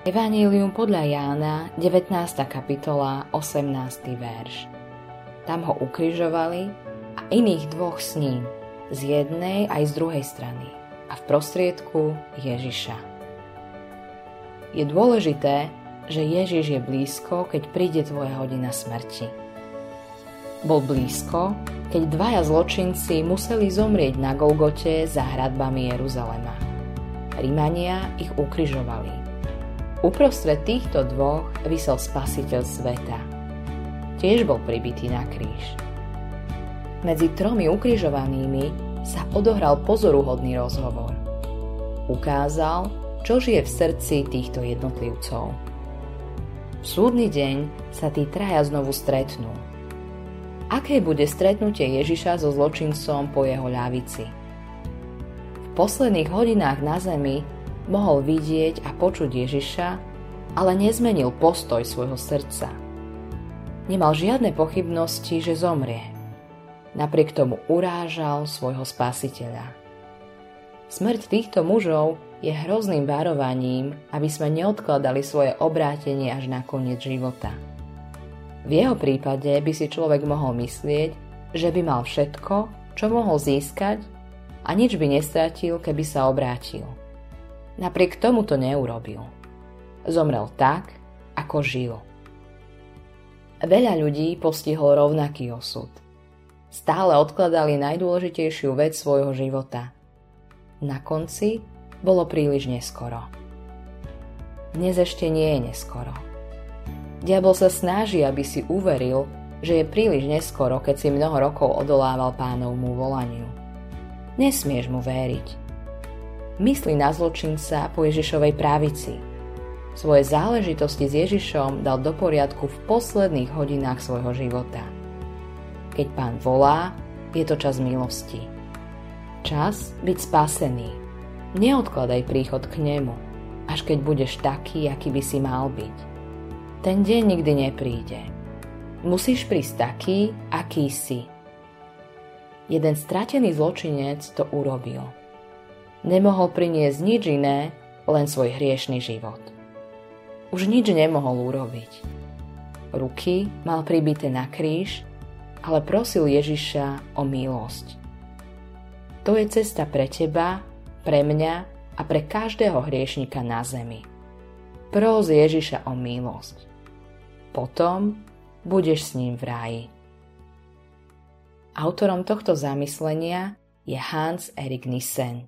Evangelium podľa Jána, 19. kapitola, 18. verš. Tam ho ukrižovali a iných dvoch s ním, z jednej aj z druhej strany a v prostriedku Ježiša. Je dôležité, že Ježiš je blízko, keď príde tvoja hodina smrti. Bol blízko, keď dvaja zločinci museli zomrieť na Golgote za hradbami Jeruzalema. Rímania ich ukrižovali. Uprostred týchto dvoch vysel spasiteľ sveta. Tiež bol pribitý na kríž. Medzi tromi ukrižovanými sa odohral pozoruhodný rozhovor. Ukázal, čo žije v srdci týchto jednotlivcov. V súdny deň sa tí traja znovu stretnú. Aké bude stretnutie Ježiša so zločincom po jeho ľavici? V posledných hodinách na zemi mohol vidieť a počuť Ježiša, ale nezmenil postoj svojho srdca. Nemal žiadne pochybnosti, že zomrie. Napriek tomu urážal svojho spasiteľa. Smrť týchto mužov je hrozným varovaním, aby sme neodkladali svoje obrátenie až na koniec života. V jeho prípade by si človek mohol myslieť, že by mal všetko, čo mohol získať a nič by nestratil, keby sa obrátil. Napriek tomu to neurobil. Zomrel tak, ako žil. Veľa ľudí postihol rovnaký osud. Stále odkladali najdôležitejšiu vec svojho života. Na konci bolo príliš neskoro. Dnes ešte nie je neskoro. Diabol sa snaží, aby si uveril, že je príliš neskoro, keď si mnoho rokov odolával pánovmu volaniu. Nesmieš mu veriť myslí na zločinca po Ježišovej právici. Svoje záležitosti s Ježišom dal do poriadku v posledných hodinách svojho života. Keď pán volá, je to čas milosti. Čas byť spasený. Neodkladaj príchod k nemu, až keď budeš taký, aký by si mal byť. Ten deň nikdy nepríde. Musíš prísť taký, aký si. Jeden stratený zločinec to urobil – nemohol priniesť nič iné, len svoj hriešný život. Už nič nemohol urobiť. Ruky mal pribité na kríž, ale prosil Ježiša o milosť. To je cesta pre teba, pre mňa a pre každého hriešnika na zemi. Pros Ježiša o milosť. Potom budeš s ním v ráji. Autorom tohto zamyslenia je Hans Erik Nissen.